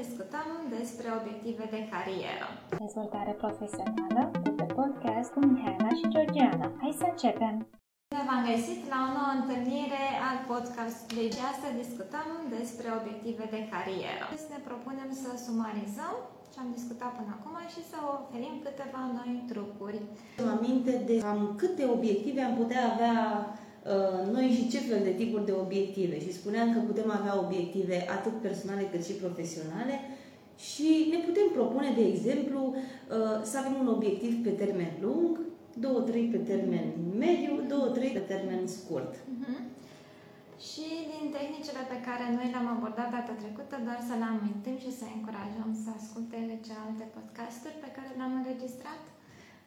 discutăm despre obiective de carieră. Dezvoltare profesională de pe podcast cu Mihaela și Georgiana. Hai să începem! Bine v-am găsit la o nouă întâlnire al podcastului. De astăzi discutăm despre obiective de carieră. Ne propunem să sumarizăm ce am discutat până acum și să oferim câteva noi trucuri. Am aminte de cam câte obiective am putea avea Uh, noi și ce fel de tipuri de obiective. Și spuneam că putem avea obiective atât personale cât și profesionale și ne putem propune, de exemplu, uh, să avem un obiectiv pe termen lung, două, trei pe termen mediu, două, trei pe termen scurt. Uh-huh. Și din tehnicile pe care noi le-am abordat data trecută, doar să le amintim și să încurajăm să asculte celelalte podcasturi pe care le-am înregistrat.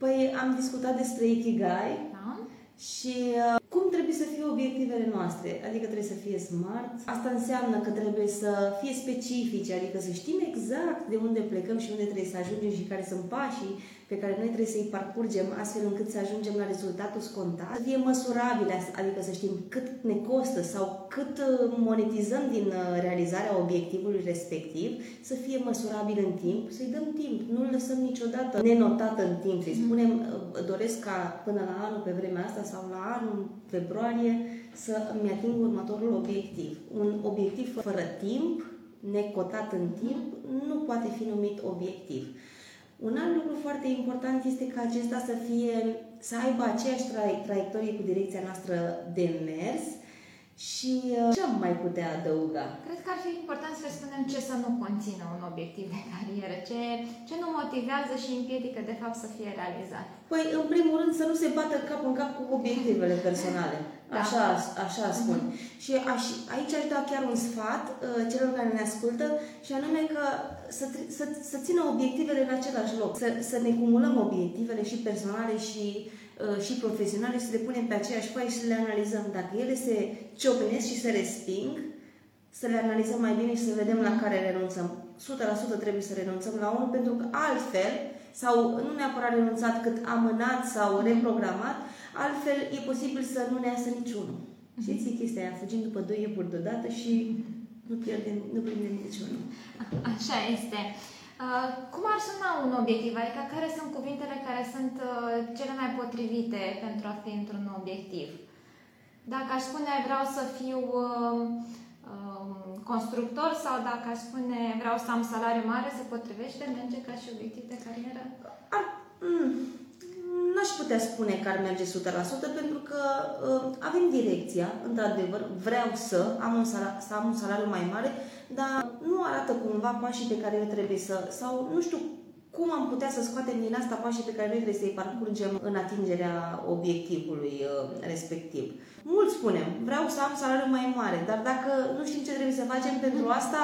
Păi am discutat despre Ikigai da. Și uh, cum trebuie să fie obiectivele noastre? Adică trebuie să fie smart. Asta înseamnă că trebuie să fie specifice, adică să știm exact de unde plecăm și unde trebuie să ajungem și care sunt pașii pe care noi trebuie să-i parcurgem astfel încât să ajungem la rezultatul scontat. Să fie măsurabile, adică să știm cât ne costă sau cât uh, monetizăm din uh, realizarea obiectivului respectiv, să fie măsurabil în timp, să-i dăm timp, nu-l lăsăm niciodată nenotat în timp, să-i spunem uh, doresc ca până la anul pe vremea asta sau la anul februarie să îmi ating următorul obiectiv. Un obiectiv fără timp, necotat în timp, nu poate fi numit obiectiv. Un alt lucru foarte important este ca acesta să fie, să aibă aceeași tra- traiectorie cu direcția noastră de mers și uh, ce am mai putea adăuga? Cred că ar fi important să spunem ce să nu conțină un obiectiv de carieră, ce, ce nu motivează și împiedică de fapt să fie realizat. Păi, în primul rând, să nu se bată cap în cap cu obiectivele personale. Da. Așa, așa spun. Mm-hmm. Și aș, aici aș da chiar un sfat uh, celor care ne ascultă și anume că să, să, să țină obiectivele în același loc. Să, să ne cumulăm obiectivele și personale și, uh, și profesionale, să le punem pe aceeași foaie și să le analizăm. Dacă ele se ciocnesc și se resping, să le analizăm mai bine și să vedem la care renunțăm. 100% trebuie să renunțăm la unul pentru că altfel, sau nu neapărat renunțat cât amânat sau reprogramat, Altfel, e posibil să nu ne iasă niciunul. Mm-hmm. Știți chestia aia, fugim după doi iepuri deodată și nu pierdem, nu prindem niciunul. Așa este. Uh, cum ar suna un obiectiv? Adică care sunt cuvintele care sunt uh, cele mai potrivite pentru a fi într-un obiectiv? Dacă aș spune vreau să fiu uh, uh, constructor sau dacă aș spune vreau să am salariu mare, se potrivește? Merge ca și obiectiv de carieră? Ar, mm, n-aș putea spune că ar merge 100% pentru că uh, avem direcția, într-adevăr, vreau să am, un salariu, să am un salariu mai mare, dar nu arată cumva pașii pe care eu trebuie să, sau nu știu cum am putea să scoatem din asta pașii pe care noi trebuie să-i parcurgem în atingerea obiectivului uh, respectiv. Mulți spunem, vreau să am salariu mai mare, dar dacă nu știm ce trebuie să facem pentru asta,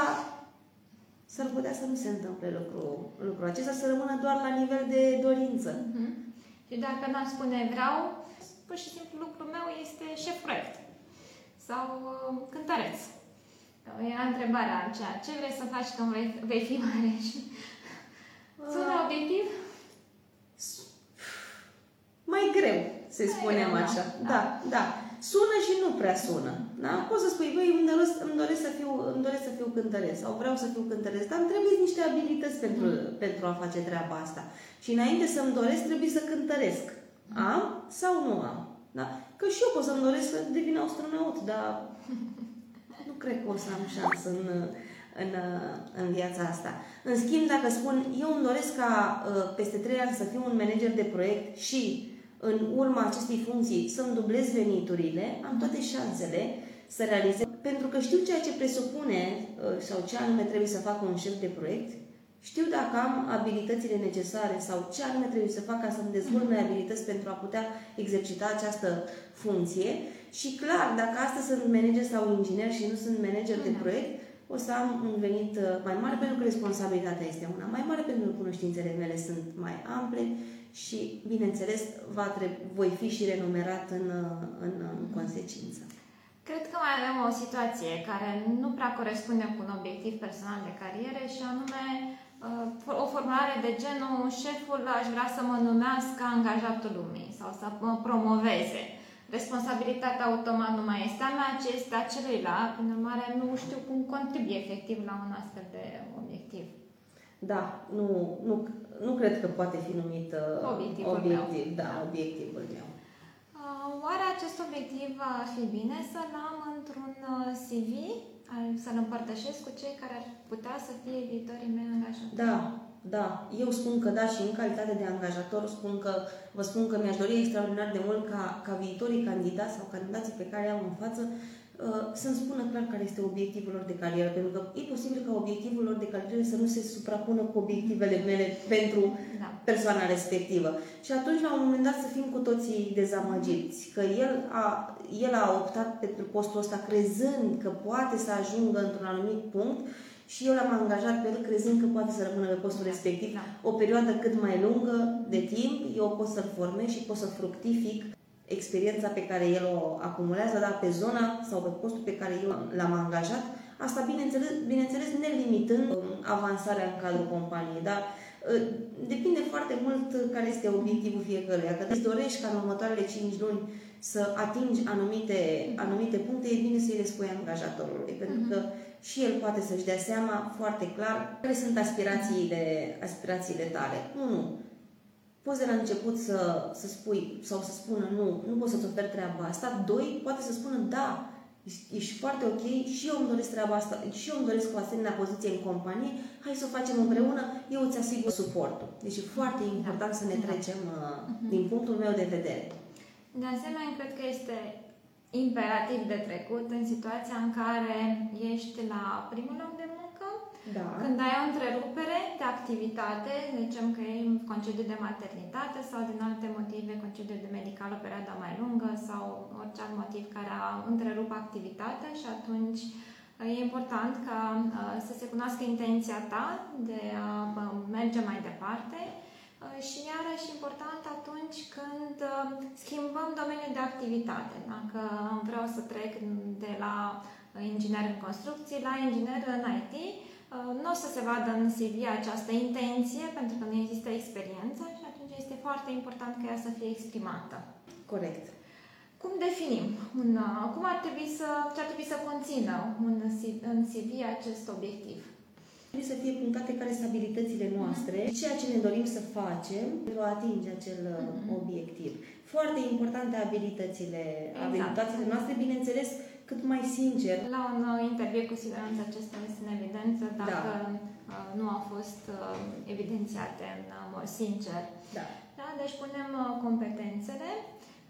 s-ar putea să nu se întâmple lucrul, lucrul acesta, să rămână doar la nivel de dorință. Uh-huh. Și dacă n-am spune vreau, pur și simplu lucrul meu este șef proiect sau uh, cântăreț. Era întrebarea aceea, ce vrei să faci când vei, vei fi mare? Sună uh, obiectiv? Mai greu, să spunem așa. Da, da. da. Sună și nu prea sună. Da? Poți să spui, băi, îmi doresc, îmi doresc, să fiu, îmi doresc să fiu cântăreț sau vreau să fiu cântăreț, dar îmi trebuie niște abilități pentru, mm. pentru a face treaba asta. Și înainte să-mi doresc, trebuie să cântăresc. Am sau nu am? Da? Că și eu pot să-mi doresc să devin astronaut, dar nu cred că o să am șansă în, în, în viața asta. În schimb, dacă spun, eu îmi doresc ca uh, peste trei ani să fiu un manager de proiect și în urma acestei funcții să-mi dublez veniturile, am toate șansele să realizez. Pentru că știu ceea ce presupune uh, sau ce anume trebuie să facă un șef de proiect, știu dacă am abilitățile necesare sau ce anume trebuie să fac ca să-mi dezvolt noi abilități pentru a putea exercita această funcție și clar, dacă astăzi sunt manager sau inginer și nu sunt manager de da. proiect, o să am un venit uh, mai mare pentru că responsabilitatea este una mai mare, pentru că cunoștințele mele sunt mai ample și, bineînțeles, va treb- voi fi și renumerat în, în, în consecință. Cred că mai avem o situație care nu prea corespunde cu un obiectiv personal de carieră și anume uh, o formulare de genul șeful aș vrea să mă numească angajatul lumii sau să mă promoveze. Responsabilitatea automat nu mai este a mea, ci este a celuilalt. Prin urmare, nu știu cum contribuie efectiv la un astfel de obiectiv. Da, nu, nu, nu cred că poate fi numit uh, Obiectivul obiectiv. meu. Da, Da. obiectivul meu. Uh, Oare acest obiectiv ar fi bine să-l am într-un uh, CV, al- să-l împărtășesc cu cei care ar putea să fie viitorii mei angajatori? Da, da. Eu spun că da și în calitate de angajator spun că vă spun că mi-aș dori extraordinar de mult ca, ca viitorii candidați sau candidații pe care am în față uh, să-mi spună clar care este obiectivul lor de carieră, pentru că e posibil ca obiectivul lor de carieră să nu se suprapună cu obiectivele mele pentru Da. persoana respectivă. Și atunci, la un moment dat, să fim cu toții dezamăgiți. Că el a, el a optat pentru postul ăsta crezând că poate să ajungă într-un anumit punct și eu l-am angajat pe el crezând că poate să rămână pe postul respectiv Da. o perioadă cât mai lungă de timp, eu pot să-l formez și pot să fructific experiența pe care el o acumulează, dar pe zona sau pe postul pe care eu l-am angajat, asta bineînțeles, bineînțeles nelimitând um, avansarea în cadrul companiei, dar uh, depinde foarte mult care este obiectivul fiecăruia. Că îți dorești ca în următoarele 5 luni să atingi anumite, anumite puncte, e bine să-i le spui angajatorului, pentru că și el poate să-și dea seama foarte clar care sunt aspirațiile, aspirațiile tale. Unu, poți de la început să, să spui sau să spună nu, nu pot să-ți ofer treaba asta. Doi, poate să spună da, ești, ești foarte ok și eu îmi doresc treaba asta, și eu îmi doresc o asemenea poziție în companie, hai să o facem împreună, eu îți asigur suportul. Deci e foarte important să ne trecem uh, din punctul meu de vedere. De asemenea, cred că este imperativ de trecut în situația în care ești la primul loc de muncă, Da. când ai o întrerupere de activitate, de zicem că e concediu de maternitate sau din alte motive, concediu de medical o perioadă mai lungă sau orice alt motiv care a întrerup activitatea și atunci e important ca uh, să se cunoască intenția ta de a uh, merge mai departe uh, și iarăși important atunci când uh, schimbăm domeniul de activitate. Dacă vreau să trec de la inginer în construcții la inginer în IT, Uh, nu o să se vadă în CV această intenție pentru că nu există experiență și atunci este foarte important ca ea să fie exprimată. Corect. Cum definim? Un, uh, cum ar trebui să, ce ar trebui să conțină un, C- în CV acest obiectiv? Trebuie să fie punctate care sunt abilitățile noastre, ceea ce ne dorim să facem pentru a atinge acel uh, obiectiv. Foarte importante abilitățile, Exact. abilitățile noastre, bineînțeles, cât mai sincer. La un uh, interviu cu siguranță acesta este în evidență dacă uh, nu au fost uh, evidențiate în uh, mod sincer. Da. Da? Deci punem uh, competențele.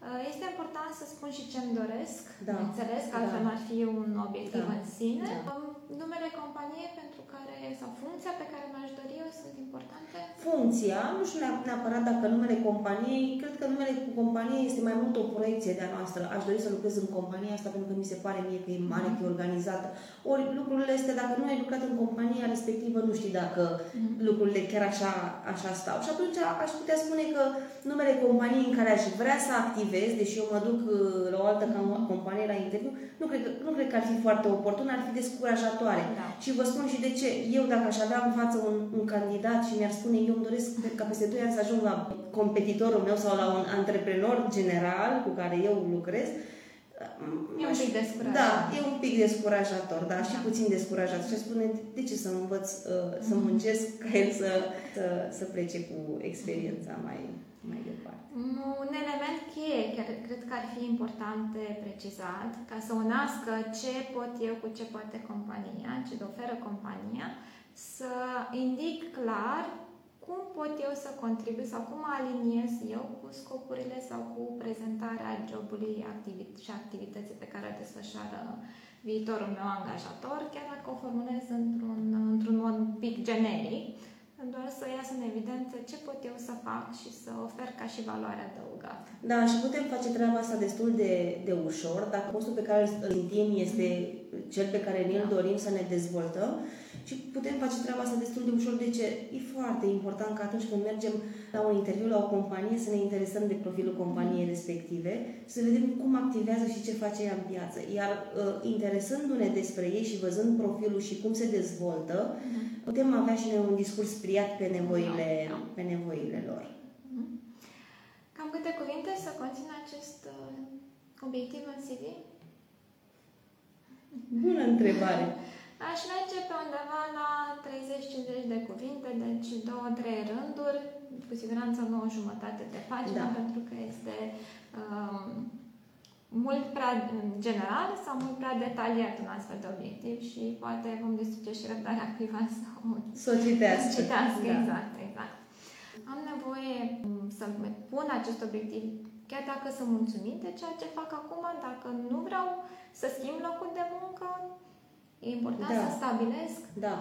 Uh, Este important să spun și ce-mi doresc, Da. înțeles că altfel Da. ar fi un obiectiv Da. în sine. Da. Um, Numele companiei pentru care, sau funcția pe care mi-aș dori eu sunt importante. Funcția, nu știu neap- neapărat dacă numele companiei, cred că numele companiei este mai mult o proiecție de-a noastră. Aș dori să lucrez în compania asta pentru că mi se pare mie că e mare, că e organizată. Ori lucrurile este, dacă nu ai lucrat în compania respectivă, nu știi dacă lucrurile chiar așa, așa stau. Și atunci aș putea spune că numele companiei în care aș vrea să activez, deși eu mă duc uh, la o altă cam- companie la interviu, nu cred, că, nu cred că ar fi foarte oportun, ar fi descurajatoare. Da. Și vă spun și de ce. Eu, dacă aș avea în față un, un candidat și mi-ar spune, eu îmi doresc ca peste 2 ani să ajung la competitorul meu sau la un antreprenor general cu care eu lucrez, E un aș- pic descurajator. Da, e un pic descurajator, da, și Da. puțin descurajat. Și aș spune, de ce să învăț, uh, să Mhm. muncesc ca el să, să, să plece cu experiența mai, mai departe. Un element cheie, chiar cred că ar fi important de precizat, ca să unească ce pot eu cu ce poate compania, ce oferă compania, să indic clar cum pot eu să contribui sau cum aliniez eu cu scopurile sau cu prezentarea jobului activi- și activității pe care o desfășoară viitorul meu angajator, chiar dacă o formulez într-un, într-un mod un pic generic, doar să iasă în evidență ce pot eu să fac și să ofer ca și valoare adăugată. Da, și putem face treaba asta destul de, de ușor. Dacă postul pe care îl simțim este cel pe care ne-l dorim să ne dezvoltăm și putem face treaba asta destul de ușor. De ce? E foarte important că atunci când mergem la un interviu la o companie să ne interesăm de profilul companiei respective, să vedem cum activează și ce face ea în piață. Iar uh, interesându-ne despre ei și văzând profilul și cum se dezvoltă, putem avea și noi un discurs spriat pe nevoile, Da. pe nevoile lor. Cam câte cuvinte să conțină acest uh, obiectiv în CV? Bună întrebare! Aș merge pe undeva la 30-50 de cuvinte, de trei rânduri, cu siguranță nu o jumătate de pagină, Da. pentru că este um, mult prea general sau mult prea detaliat un astfel de obiectiv și poate vom distruge și răbdarea cuiva sau Să o citească. citească, Da. exact, exact. Am nevoie m, să pun acest obiectiv chiar dacă sunt mulțumit de ceea ce fac acum, dacă nu vreau să schimb locul de muncă, e important Da. să stabilesc. Da.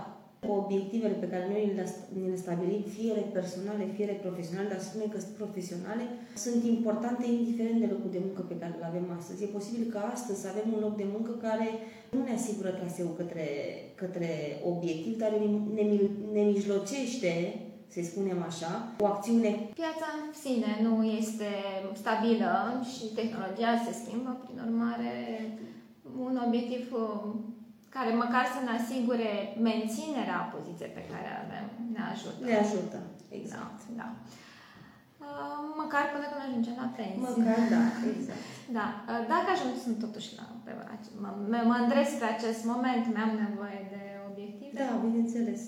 Obiectivele pe care noi le, ni le stabilim, fie ele personale, fie ele profesionale, dar spune că sunt profesionale, sunt importante indiferent de locul de muncă pe care îl avem astăzi. E posibil ca astăzi să avem un loc de muncă care nu ne asigură traseul către, către obiectiv, dar ne, ne, ne mijlocește, să-i spunem așa, o acțiune Piața în sine nu este stabilă și tehnologia se schimbă, prin urmare, un obiectiv uh, care măcar să ne asigure menținerea poziției pe care avem ne ajută. ne ajută. Exact. Da, da. Uh, Măcar până când ajungem la pensie. Măcar, da, exact. Da, uh, dacă ajung, sunt totuși la, pe, mă, mă, mă îndresc pe acest moment, mi-am nevoie de obiective. Da, bineînțeles.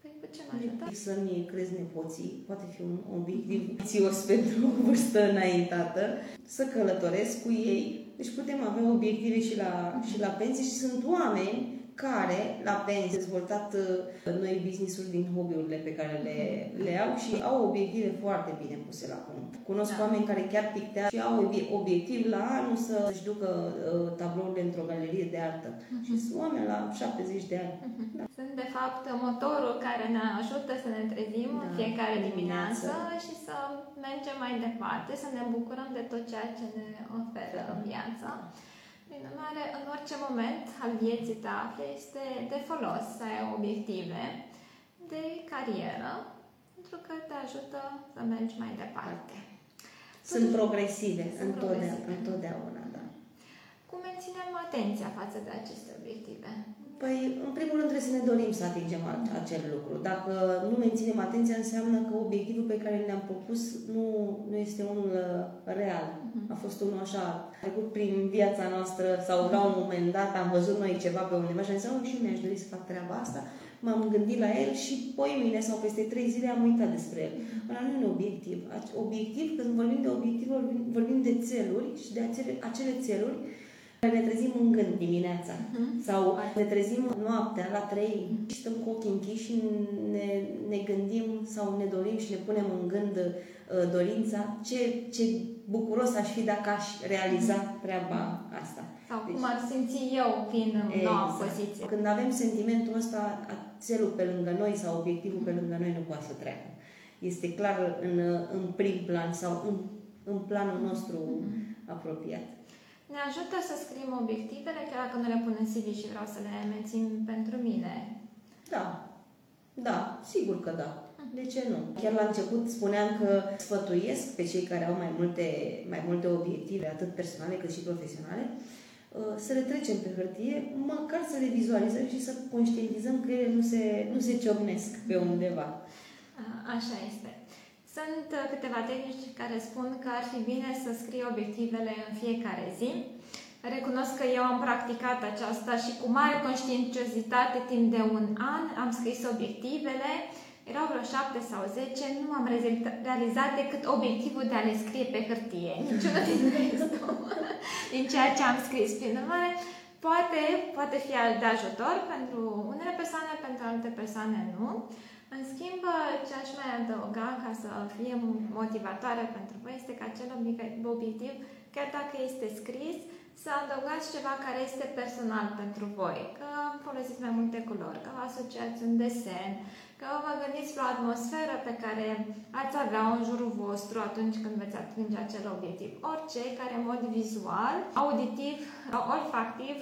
Păi cu ce mă ajută? Să-mi crezi nepoții, poate fi un obiectiv țios pentru o vârstă înaintată, să călătoresc cu ei. Deci putem avea obiective și la, și la pensie și sunt oameni care, la pensie, au dezvoltat uh, noi business-uri din hobby-urile pe care le, le au și au obiective foarte bine puse la punct. Cunosc Da. oameni care chiar pictează și au obie- obiectiv la anul să-și ducă uh, tablourile într-o galerie de artă. Și sunt oameni la 70 de ani. Sunt, de fapt, motorul care ne ajută să ne trezim Da, în fiecare dimineață. dimineață și să mergem mai departe, să ne bucurăm de tot ceea ce ne oferă Da. viața. Prin urmare, în orice moment al vieții te afli, este de folos să ai obiective de carieră, pentru că te ajută să mergi mai departe. Sunt progresive, Sunt întotdeauna, progresive. întotdeauna, da. Cum menținem atenția față de aceste obiective? Păi, în primul rând trebuie să ne dorim să atingem a- acel lucru. Dacă nu menținem atenția, înseamnă că obiectivul pe care ne-am propus nu, nu este unul uh, real. A fost unul așa, a trecut prin viața noastră sau la un moment dat am văzut noi ceva pe undeva și am zis, "Oh, și eu mi-aș dori să fac treaba asta. M-am gândit la el și poi mine sau peste trei zile am uitat despre el. Ăla nu e un obiectiv. Ac- Obiectiv, când vorbim de obiectiv, vorbim, vorbim de țeluri și de acele, acele țeluri care ne trezim în gând dimineața. Sau ne trezim noaptea la trei și stăm cu ochii închiși și ne, ne gândim sau ne dorim și ne punem în gând uh, dorința ce, ce bucuros aș fi dacă aș realiza treaba asta. Sau cum ar simți eu fiind în noua Exact. poziție? Când avem sentimentul ăsta, țelul pe lângă noi sau obiectivul pe lângă noi nu poate să treacă. Este clar în, în prim plan sau în, în planul nostru apropiat. Ne ajută să scriem obiectivele, chiar dacă nu le pun în CV și vreau să le mențin pentru mine. Da, da, sigur că da. De ce nu? Chiar la început spuneam că sfătuiesc pe cei care au mai multe, mai multe obiective, atât personale cât și profesionale, uh, să le trecem pe hârtie, măcar să le vizualizăm și să conștientizăm că ele nu se, nu se ciocnesc pe undeva. A- Așa este. Sunt uh, câteva tehnici care spun că ar fi bine să scrii obiectivele în fiecare zi. Recunosc că eu am practicat aceasta și cu mare conștiinciozitate timp de un an am scris obiectivele. Erau vreo șapte sau zece, nu am rezulta- realizat decât obiectivul de a le scrie pe hârtie. Niciunul din restul, din ceea ce am scris. Prin urmare, poate, poate fi de ajutor pentru unele persoane, pentru alte persoane nu. În schimb, ce aș mai adăuga ca să fie motivatoare pentru voi este că acel obiect- obiectiv, chiar dacă este scris, să adăugați ceva care este personal pentru voi, că folosiți mai multe culori, că vă asociați un desen, că vă gândiți la o atmosferă pe care ați avea în jurul vostru atunci când veți atinge acel obiectiv. Orice care în mod vizual, auditiv, olfactiv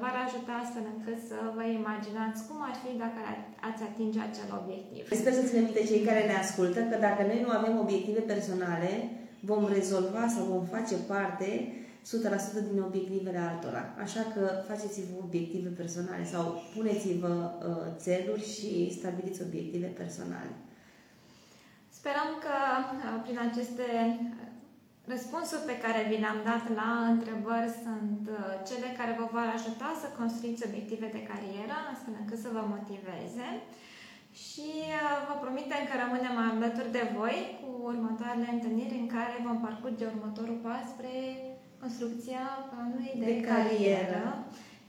v-ar ajuta astfel încât să vă imaginați cum ar fi dacă ați atinge acel obiectiv. Sper să ținem minte cei care ne ascultă că dacă noi nu avem obiective personale, vom rezolva sau vom face parte 100% din obiectivele altora. Așa că faceți-vă obiective personale sau puneți-vă uh, țeluri și stabiliți obiective personale. Sperăm că uh, prin aceste răspunsuri pe care vi le-am dat la întrebări sunt uh, cele care vă vor ajuta să construiți obiective de carieră, astfel încât să vă motiveze. Și uh, vă vă promitem că rămânem alături de voi cu următoarele întâlniri în care vom parcurge următorul pas spre construcția planului de, De carieră. carieră.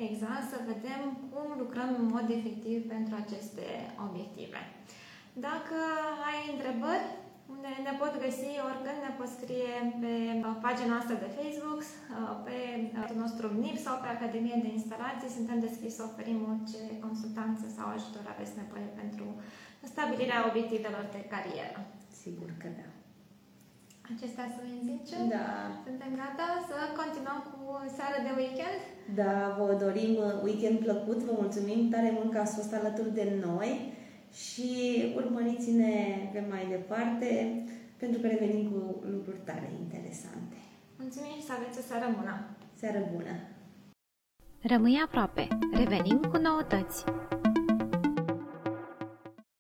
Exact, să vedem cum lucrăm în mod efectiv pentru aceste obiective. Dacă ai întrebări, unde ne pot găsi oricând, ne pot scrie pe pagina noastră de Facebook, pe site-ul nostru NIP sau pe Academie de Instalații. Suntem deschiși să oferim orice consultanță sau ajutor aveți nevoie pentru stabilirea obiectivelor de carieră. Sigur că da. Acestea sunt zice. Da. Suntem gata să continuăm cu seara de weekend. Da, vă dorim weekend plăcut, vă mulțumim tare mult că ați fost alături de noi și urmăriți-ne pe mai departe pentru că revenim cu lucruri tare interesante. Mulțumim și să aveți o seară bună! Seară bună! Rămâi aproape. Revenim cu noutăți.